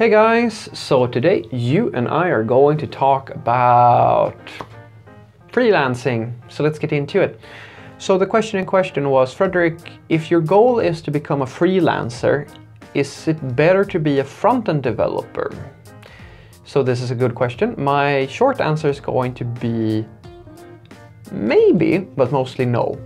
Hey guys, so today you and I are going to talk about freelancing. So let's get into it. So the question in question was, Frederick, if your goal is to become a freelancer, is it better to be a front-end developer? So this is a good question. My short answer is going to be maybe, but mostly no.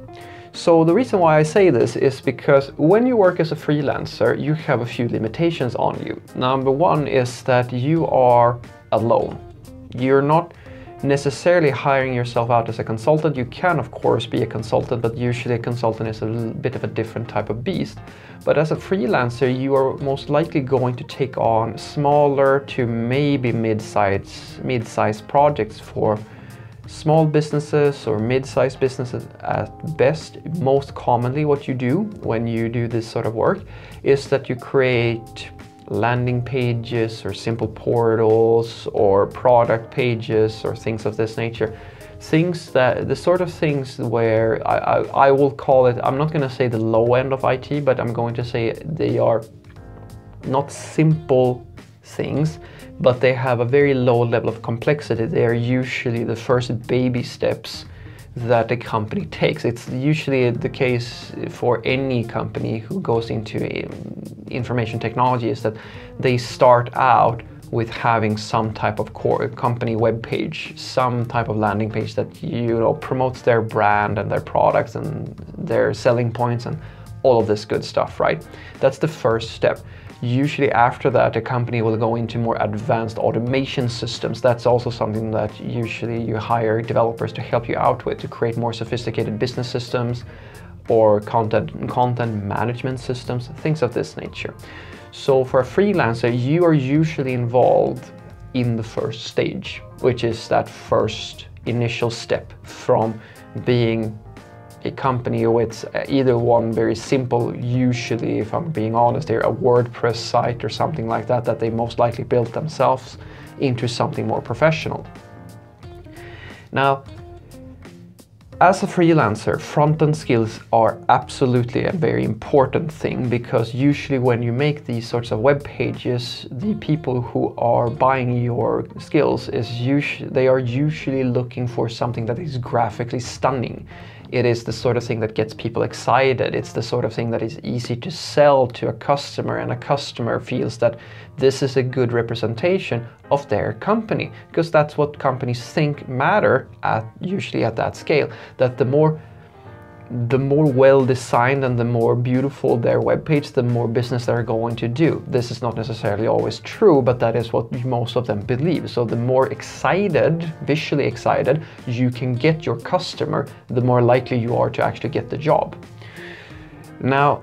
So the reason why I say this is because when you work as a freelancer, you have a few limitations on you. Number one is that you are alone. You're not necessarily hiring yourself out as a consultant. You can of course be a consultant, but usually a consultant is a bit of a different type of beast. But as a freelancer, you are most likely going to take on smaller to maybe mid-sized mid-sized projects for small businesses or mid-sized businesses at best, most commonly what you do when you do this sort of work is that you create landing pages or simple portals or product pages or things of this nature. Things that, the sort of things where I, I, I will call it, I'm not going to say the low end of IT, but I'm going to say they are not simple things but they have a very low level of complexity. They are usually the first baby steps that a company takes. It's usually the case for any company who goes into um, information technology is that they start out with having some type of core uh, company web page, some type of landing page that you know promotes their brand and their products and their selling points and all of this good stuff, right? That's the first step. Usually after that, a company will go into more advanced automation systems. That's also something that usually you hire developers to help you out with to create more sophisticated business systems or content, content management systems, things of this nature. So for a freelancer, you are usually involved in the first stage, which is that first initial step from being a company with uh, either one very simple, usually, if I'm being honest here, a WordPress site or something like that, that they most likely built themselves into something more professional. Now, as a freelancer, front-end skills are absolutely a very important thing because usually when you make these sorts of web pages, the people who are buying your skills is usually they are usually looking for something that is graphically stunning. It is the sort of thing that gets people excited. It's the sort of thing that is easy to sell to a customer and a customer feels that this is a good representation of their company because that's what companies think matter at usually at that scale. That the more the more well designed and the more beautiful their web page, the more business they're going to do. This is not necessarily always true, but that is what most of them believe. So the more excited, visually excited, you can get your customer, the more likely you are to actually get the job. Now,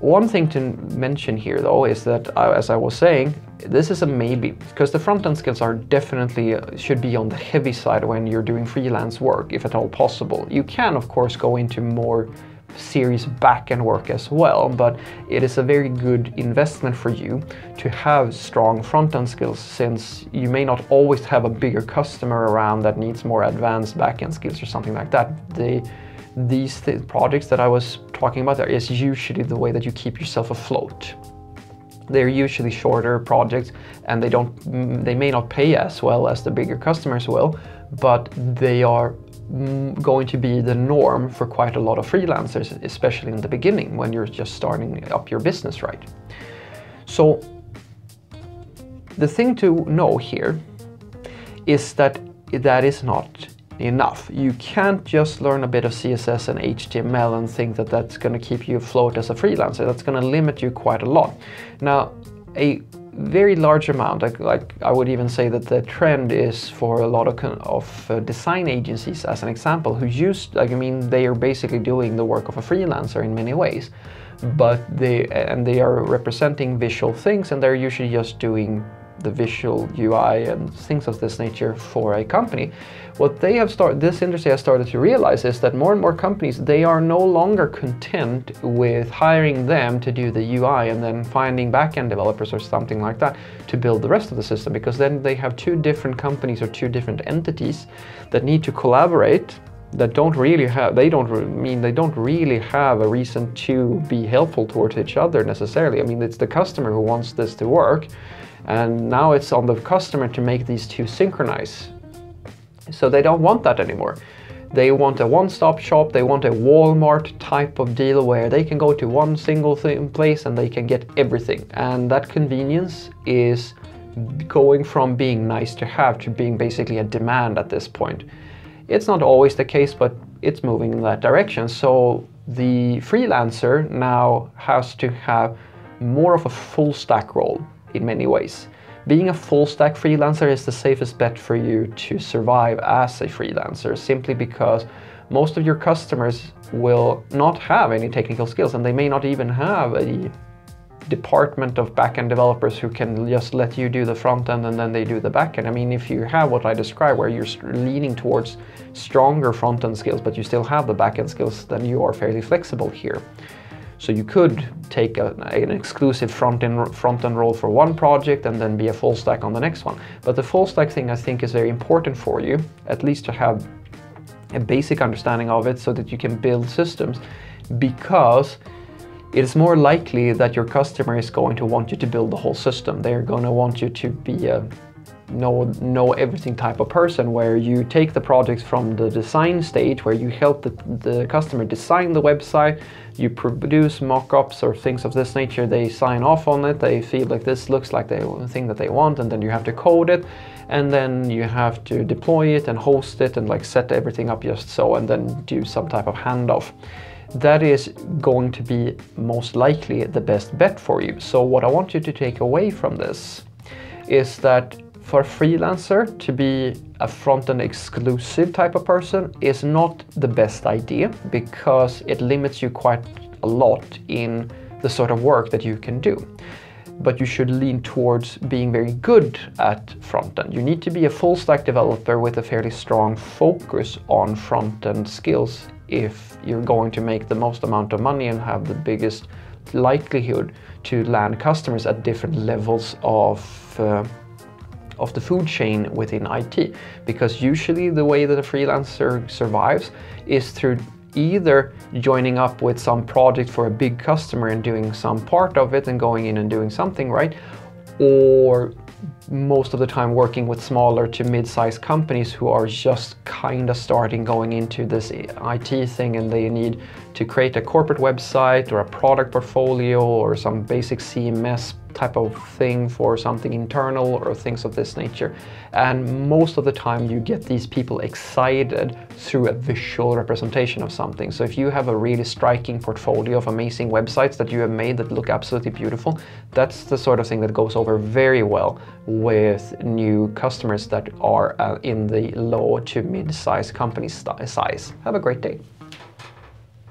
one thing to mention here though is that, uh, as I was saying, this is a maybe, because the front-end skills are definitely, uh, should be on the heavy side when you're doing freelance work, if at all possible. You can, of course, go into more serious back-end work as well, but it is a very good investment for you to have strong front-end skills since you may not always have a bigger customer around that needs more advanced back-end skills or something like that. The, these th projects that I was talking about there is usually the way that you keep yourself afloat. They're usually shorter projects and they don't mm, they may not pay as well as the bigger customers will, but they are mm, going to be the norm for quite a lot of freelancers, especially in the beginning when you're just starting up your business, right? So the thing to know here is that that is not enough. You can't just learn a bit of CSS and HTML and think that that's going to keep you afloat as a freelancer. That's going to limit you quite a lot. Now, a very large amount, like, like I would even say that the trend is for a lot of, of uh, design agencies, as an example, who use, like, I mean, they are basically doing the work of a freelancer in many ways, but they, and they are representing visual things and they're usually just doing the visual UI and things of this nature for a company. What they have started, this industry has started to realize is that more and more companies, they are no longer content with hiring them to do the UI and then finding backend developers or something like that to build the rest of the system because then they have two different companies or two different entities that need to collaborate that don't really have they don't mean they don't really have a reason to be helpful towards each other necessarily i mean it's the customer who wants this to work and now it's on the customer to make these two synchronize. So they don't want that anymore. They want a one-stop shop. They want a walmart type of deal where they can go to one single place and they can get everything. And that convenience is going from being nice to have to being basically a demand at this point. It's not always the case, but it's moving in that direction. So the freelancer now has to have more of a full stack role in many ways. Being a full stack freelancer is the safest bet for you to survive as a freelancer simply because most of your customers will not have any technical skills and they may not even have a department of backend developers who can just let you do the front end and then they do the backend. I mean, if you have what I described, where you're leaning towards stronger front end skills, but you still have the backend skills, then you are fairly flexible here. So you could take a, an exclusive front end, front end role for one project and then be a full stack on the next one. But the full stack thing I think is very important for you, at least to have a basic understanding of it so that you can build systems because it is more likely that your customer is going to want you to build the whole system. They're going to want you to be a know know everything type of person where you take the projects from the design stage where you help the, the customer design the website you produce mock-ups or things of this nature they sign off on it they feel like this looks like the thing that they want and then you have to code it and then you have to deploy it and host it and like set everything up just so and then do some type of handoff that is going to be most likely the best bet for you. So what I want you to take away from this is that for a freelancer to be a front-end exclusive type of person is not the best idea because it limits you quite a lot in the sort of work that you can do. But you should lean towards being very good at front-end. You need to be a full stack developer with a fairly strong focus on front-end skills if you're going to make the most amount of money and have the biggest likelihood to land customers at different levels of uh, of the food chain within IT because usually the way that a freelancer survives is through either joining up with some project for a big customer and doing some part of it and going in and doing something right? Or most of the time working with smaller to mid-sized companies who are just kind of starting going into this IT thing and they need to create a corporate website or a product portfolio or some basic CMS type of thing for something internal or things of this nature. And most of the time you get these people excited through a visual representation of something. So if you have a really striking portfolio of amazing websites that you have made that look absolutely beautiful, that's the sort of thing that goes over very well with new customers that are uh, in the low to mid-sized company size. Have a great day.